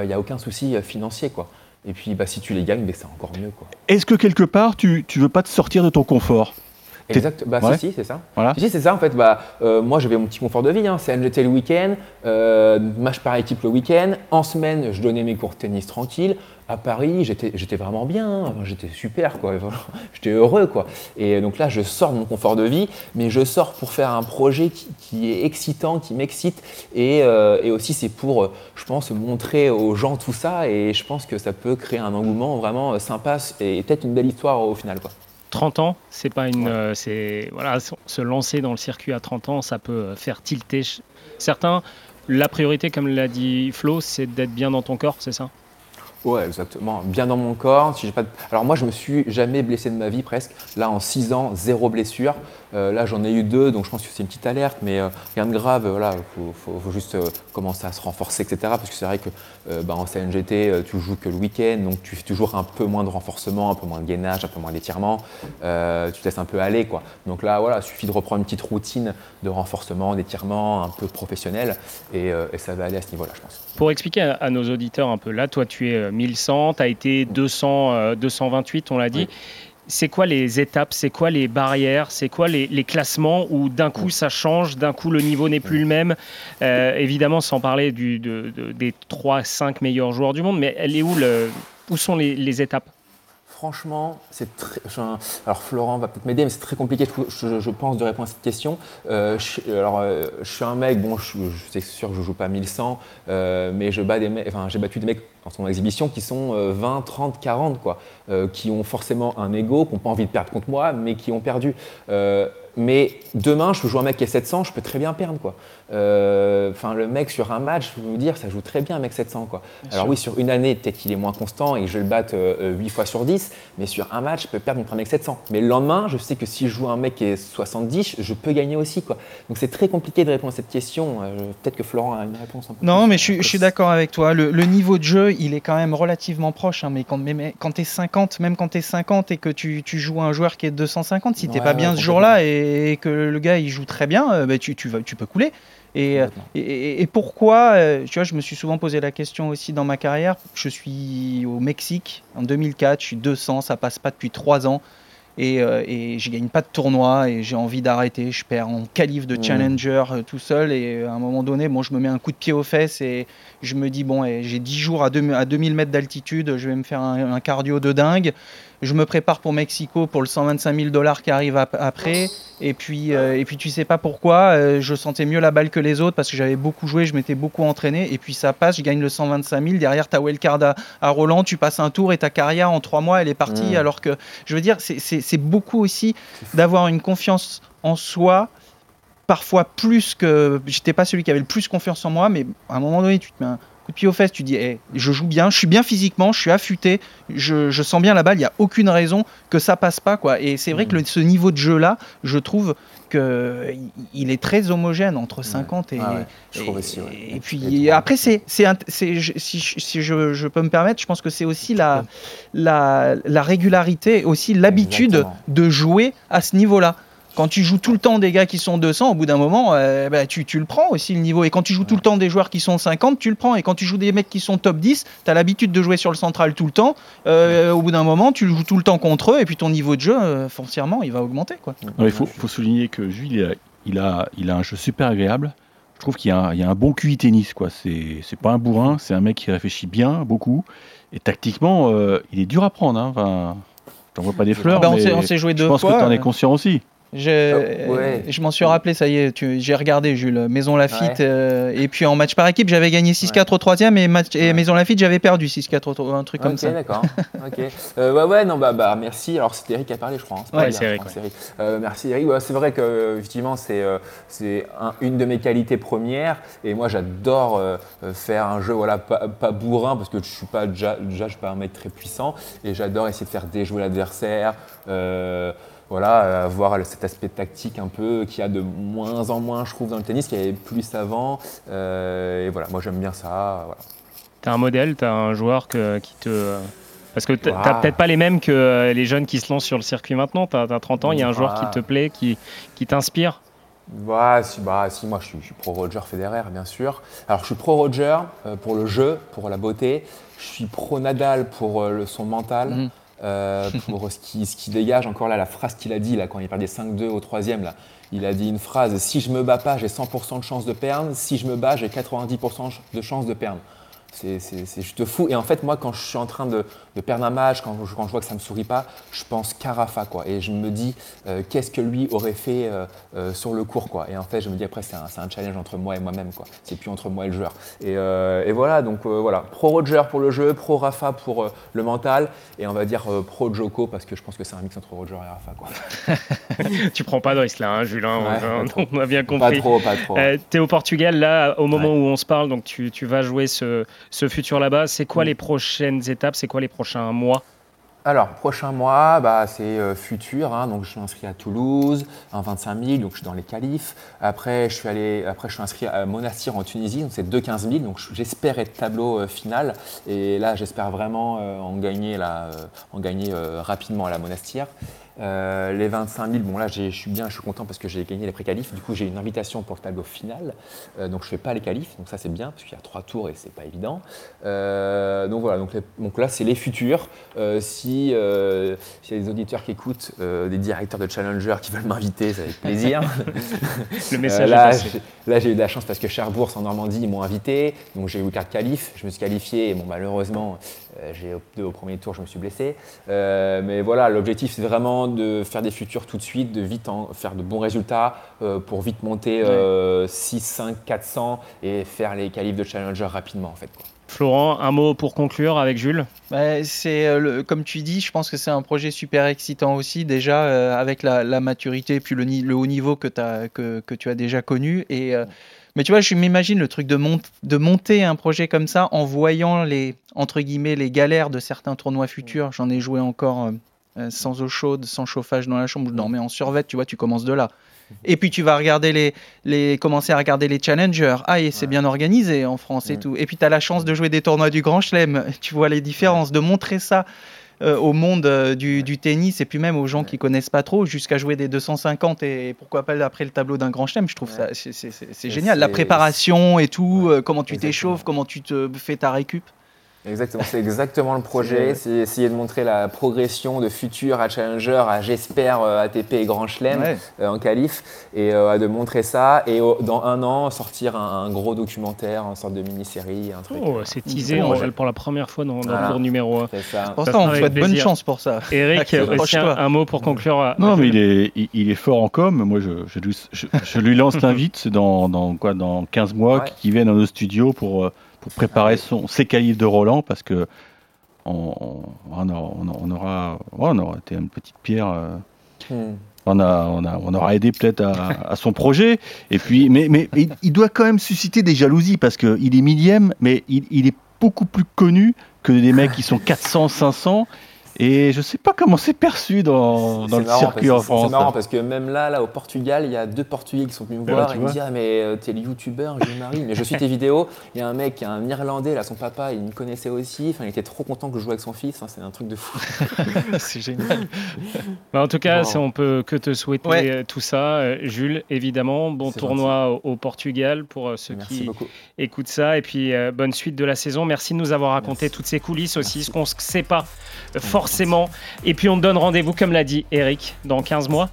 il n'y a aucun souci financier, quoi. Et puis, bah, si tu les gagnes, bah, c'est encore mieux, quoi. Est-ce que quelque part, tu ne veux pas te sortir de ton confort? Exact, bah si, si c'est ça. Voilà. Si, c'est ça en fait. Bah, moi, j'avais mon petit confort de vie. Hein. C'est NGT le week-end, match par équipe le week-end. En semaine, je donnais mes cours de tennis tranquille à Paris, j'étais vraiment bien, j'étais super, quoi. j'étais heureux. Quoi. Et donc là, je sors de mon confort de vie, mais je sors pour faire un projet qui, est excitant, qui m'excite. Et, euh, et, aussi, c'est pour, je pense, montrer aux gens tout ça. Et je pense que ça peut créer un engouement vraiment sympa et peut-être une belle histoire au final. Quoi. 30 ans, c'est pas une. Euh, c'est voilà, se lancer dans le circuit à 30 ans, ça peut faire tilter certains. La priorité, comme l'a dit Flo, c'est d'être bien dans ton corps, c'est ça? Ouais, exactement. Bien dans mon corps. Alors moi, je me suis jamais blessé de ma vie presque. Là, en 6 ans, zéro blessure. Euh, là, j'en ai eu deux, donc je pense que c'est une petite alerte, mais euh, rien de grave. Voilà, faut, juste euh, commencer à se renforcer, etc. Parce que c'est vrai que bah, en CNGT, tu joues que le week-end, donc tu fais toujours un peu moins de renforcement, un peu moins de gainage, un peu moins d'étirement. tu te laisses un peu aller, quoi. Donc là, voilà, il suffit de reprendre une petite routine de renforcement, d'étirement, un peu professionnel, et, ça va aller à ce niveau-là, je pense. Pour expliquer à, nos auditeurs un peu, là, toi, tu es 1100, tu as été 200, 228, on l'a dit. C'est quoi les étapes, c'est quoi les barrières, c'est quoi les, classements où d'un coup ça change, d'un coup le niveau n'est plus le même? Euh, évidemment, sans parler du, des 3-5 meilleurs joueurs du monde, mais elle est où, le, où sont les étapes? Franchement, c'est très. Alors Florent va peut-être m'aider, mais c'est très compliqué, je, pense, de répondre à cette question. Euh, je, euh, je suis un mec, bon, je, suis sûr que je joue pas 1100, euh, mais je j'ai battu des mecs en son exhibition qui sont 20, 30, 40, quoi, qui ont forcément un ego, qui n'ont pas envie de perdre contre moi, mais qui ont perdu. Mais demain, je jouer un mec qui est 700, je peux très bien perdre. quoi. Euh, enfin, le mec sur un match, je peux vous dire, ça joue très bien un mec 700. Quoi. Alors oui, sur une année, peut-être qu'il est moins constant et que je le batte 8 euh, fois sur 10, mais sur un match, je peux perdre contre un mec 700. Mais le lendemain, je sais que si je joue un mec qui est 70, je peux gagner aussi. Quoi. Donc c'est très compliqué de répondre à cette question. Euh, peut-être que Florent a une réponse un peu Non, mais je, suis d'accord avec toi. Le, niveau de jeu, il est quand même relativement proche. Hein, mais quand, quand tu es 50, même quand tu es 50 et que tu, joues un joueur qui est 250, si tu n'es pas bien ce jour-là et et que le gars il joue très bien, euh, bah, tu, tu, tu peux couler. Et, euh, et, pourquoi, euh, tu vois, je me suis souvent posé la question aussi dans ma carrière. Je suis au Mexique en 2004, je suis 200, ça passe pas depuis 3 ans. Et, et je gagne pas de tournoi et j'ai envie d'arrêter. Je perds en qualif de challenger tout seul et à un moment donné, bon, je me mets un coup de pied aux fesses et je me dis, bon, j'ai 10 jours à, 2000 mètres d'altitude, je vais me faire un, cardio de dingue je me prépare pour Mexico pour le 125 000 dollars qui arrive après. Et puis, euh, et puis tu sais pas pourquoi, euh, je sentais mieux la balle que les autres parce que j'avais beaucoup joué, je m'étais beaucoup entraîné. Et puis ça passe, je gagne le 125 000. Derrière, ta wildcard à, à Roland, tu passes un tour et ta carrière en trois mois, elle est partie. Mmh. Alors que, je veux dire, c'est beaucoup aussi d'avoir une confiance en soi parfois plus que. J'étais pas celui qui avait le plus confiance en moi, mais à un moment donné, tu te mets un coup de pied aux fesses, tu dis eh, je joue bien, je suis bien physiquement, je suis affûté, je, sens bien la balle, il n'y a aucune raison que ça passe pas. quoi. Et c'est vrai que ce niveau de jeu-là, je trouve qu'il il est très homogène entre 50 et. Ah et, puis après, c'est, si, si je, je, peux me permettre, je pense que c'est aussi la, la, la régularité, aussi l'habitude de jouer à ce niveau-là. Quand tu joues tout le temps des gars qui sont 200, au bout d'un moment, euh, bah, tu, le prends aussi le niveau. Et quand tu joues tout le temps des joueurs qui sont 50, tu le prends. Et quand tu joues des mecs qui sont top 10, tu as l'habitude de jouer sur le central tout le temps. Euh, au bout d'un moment, tu joues tout le temps contre eux. Et puis ton niveau de jeu, euh, foncièrement, il va augmenter. Quoi. il faut, souligner que Jules, il a, il a, un jeu super agréable. Je trouve qu'il y, a un bon QI tennis. quoi. C'est pas un bourrin, c'est un mec qui réfléchit bien, beaucoup. Et tactiquement, il est dur à prendre. Hein. Enfin, T'en vois pas des fleurs, bah, on s'est joué deux je pense que tu en es conscient aussi. Je, je m'en suis rappelé, ça y est, j'ai regardé Jules, Maison Lafitte. Euh, et puis en match par équipe, j'avais gagné 6-4 au troisième et, match, et Maison Lafitte, j'avais perdu 6-4 un truc comme ça. Ok, d'accord. Euh, ouais, ouais, non, bah, bah merci. Alors c'était Eric qui a parlé, je crois. Hein. Ouais, c'est Eric. Euh, merci Eric. c'est vrai que effectivement, c'est c'est une de mes qualités premières. Et moi, j'adore faire un jeu, voilà, pas, pas, bourrin parce que je suis pas déjà, déjà je suis pas un mec très puissant. Et j'adore essayer de faire déjouer l'adversaire voilà, avoir cet aspect tactique un peu qui a de moins en moins, je trouve, dans le tennis, qui avait plus avant. Euh, et voilà, moi j'aime bien ça. Tu as un modèle, tu as un joueur qui te Parce que tu n'as peut-être pas les mêmes que les jeunes qui se lancent sur le circuit maintenant. Tu as, 30 ans, il y a un joueur qui te plaît, qui, qui t'inspire bah si, bah, si, moi je suis, pro Roger Federer, bien sûr. Alors je suis pro Roger euh, pour le jeu, pour la beauté. Je suis pro Nadal pour euh, le son mental, mhm. Euh, pour ce qui, ce qui dégage. Encore là, la phrase qu'il a dit là, quand il perdait 5-2 au troisième, là, il a dit une phrase Si je me bats pas, j'ai 100% de chance de perdre. Si je me bats, j'ai 90% de chance de perdre. C'est juste fou. Et en fait, moi, quand je suis en train de, perdre un match, quand je, quand je, vois que ça ne me sourit pas, je pense Carafa. Quoi. Et je me dis, euh, qu'est-ce que lui aurait fait euh, euh, sur le court quoi. Et en fait, je me dis, après, c'est un, un, challenge entre moi et moi-même. C'est plus entre moi et le joueur. Et, et voilà, donc voilà. Pro Roger pour le jeu, pro Rafa pour le mental. Et on va dire pro Joko parce que je pense que c'est un mix entre Roger et Rafa. Quoi. tu prends pas de risque là, hein, Julien. on, a bien compris. Pas trop, pas trop. tu es au Portugal là, au moment où on se parle, donc tu, tu vas jouer ce ce futur là-bas. C'est quoi les prochaines étapes? C'est quoi les mois alors, prochain mois, bah, c'est euh, futur. Hein. donc, je suis inscrit à Toulouse, en 25 000, donc je suis dans les qualifs. Après, je suis, allé, après, je suis inscrit à Monastir en Tunisie, donc c'est 2 15 000. Donc, j'espère être tableau euh, final. Et là, j'espère vraiment euh, en gagner, en gagner rapidement à la Monastir. Euh, les 25 000, bon là je suis bien, je suis content parce que j'ai gagné les pré-qualifs. Du coup j'ai une invitation pour le tableau final. Euh, donc je ne fais pas les qualifs, donc ça c'est bien parce qu'il y a trois tours et c'est pas évident. Euh, donc voilà, donc, là c'est les futurs. si il y a des auditeurs qui écoutent, des directeurs de Challenger qui veulent m'inviter, ça avec plaisir. le message là, est. Là j'ai eu de la chance parce que Cherbourg en Normandie ils m'ont invité, donc j'ai eu carte qualif, je me suis qualifié et bon malheureusement j'ai opté au premier tour, je me suis blessé. mais voilà, l'objectif c'est vraiment de faire des futurs tout de suite, de vite faire de bons résultats euh, pour vite monter 6, 5, 400 et faire les qualifs de challenger rapidement en fait. Florent, un mot pour conclure avec Jules bah, C'est euh, comme tu dis, je pense que c'est un projet super excitant aussi déjà euh, avec la, maturité et puis le, le haut niveau que, tu as déjà connu et mais tu vois, je m'imagine le truc de, monter un projet comme ça en voyant les les galères de certains tournois futurs. J'en ai joué encore euh, sans eau chaude, sans chauffage dans la chambre, je dormais en survêt, tu vois, tu commences de là. Et puis tu vas regarder les, les commencer à regarder les challengers. Ah, et c'est bien organisé en France et tout. Et puis tu as la chance de jouer des tournois du Grand Chelem. Tu vois les différences, de montrer ça euh, au monde euh, du, tennis et puis même aux gens qui connaissent pas trop, jusqu'à jouer des 250 et pourquoi pas après le tableau d'un Grand Chelem. Je trouve ça c'est génial. La préparation et tout, comment tu t'échauffes, comment tu te fais ta récup. Exactement, c'est exactement le projet. C'est essayer de montrer la progression de futur à Challenger, à j'espère euh, ATP et Grand Chelem euh, en qualif, et euh, de montrer ça. Et dans un an, sortir un, gros documentaire, une sorte de mini-série, un truc. Oh, c'est teasé oh, pour la première fois dans, le cours numéro 1. C'est ça. Pour ça, on souhaite bonne chance pour ça. Eric, un, mot pour conclure. Non, mais il est, il, est fort en com. Moi, je, je, je, lui lance l'invite. Dans, dans, quoi, dans 15 mois qu'il vienne dans nos studios pour pour préparer son, ses cahiers de Roland parce que on, on, on, aura, on aura été une petite pierre. Euh, hmm. On, a, on, a, on, aura aidé peut-être à, son projet. Et puis, mais, mais, il doit quand même susciter des jalousies parce qu'il est millième, mais il, il, est beaucoup plus connu que des mecs qui sont 400, 500. Et je sais pas comment c'est perçu dans, dans le circuit en France. C'est marrant parce que même là, là, au Portugal, il y a deux Portugais qui sont venus me voir et me dire ah, Mais euh, t'es le youtubeur, je marie, mais je suis tes vidéos. Il y a un mec, un Irlandais, là, son papa, il me connaissait aussi. Enfin, il était trop content que je joue avec son fils. c'est un truc de fou. c'est génial. Bah, en tout cas, on peut que te souhaiter euh, tout ça. Euh, Jules, évidemment, bon tournoi au, Portugal pour ceux qui écoutent ça. Et puis, bonne suite de la saison. Merci de nous avoir raconté toutes ces coulisses aussi, ce qu'on ne sait pas forcément. Et puis on donne rendez-vous, comme l'a dit Eric, dans 15 mois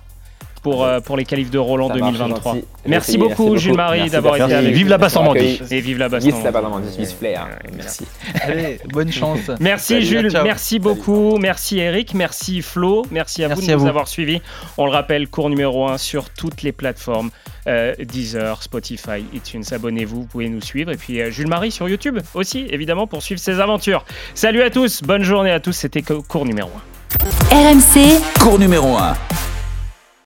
pour, euh, pour les qualifs de Roland 2023. Merci, beaucoup, Jules-Marie, d'avoir été avec nous. Vive la basse Normandie. Et vive la basse Normandie. Vive Flair. Merci. Allez, bonne chance. Merci Jules, merci beaucoup. Merci Eric, merci Flo. Merci à vous de nous avoir suivis. On le rappelle, cours numéro 1 sur toutes les plateformes. Euh, Deezer, Spotify, iTunes. Abonnez-vous, vous pouvez nous suivre. Et puis euh, Jules Marie sur YouTube aussi, évidemment, pour suivre ses aventures. Salut à tous, bonne journée à tous. C'était cours numéro 1. RMC, cours numéro 1.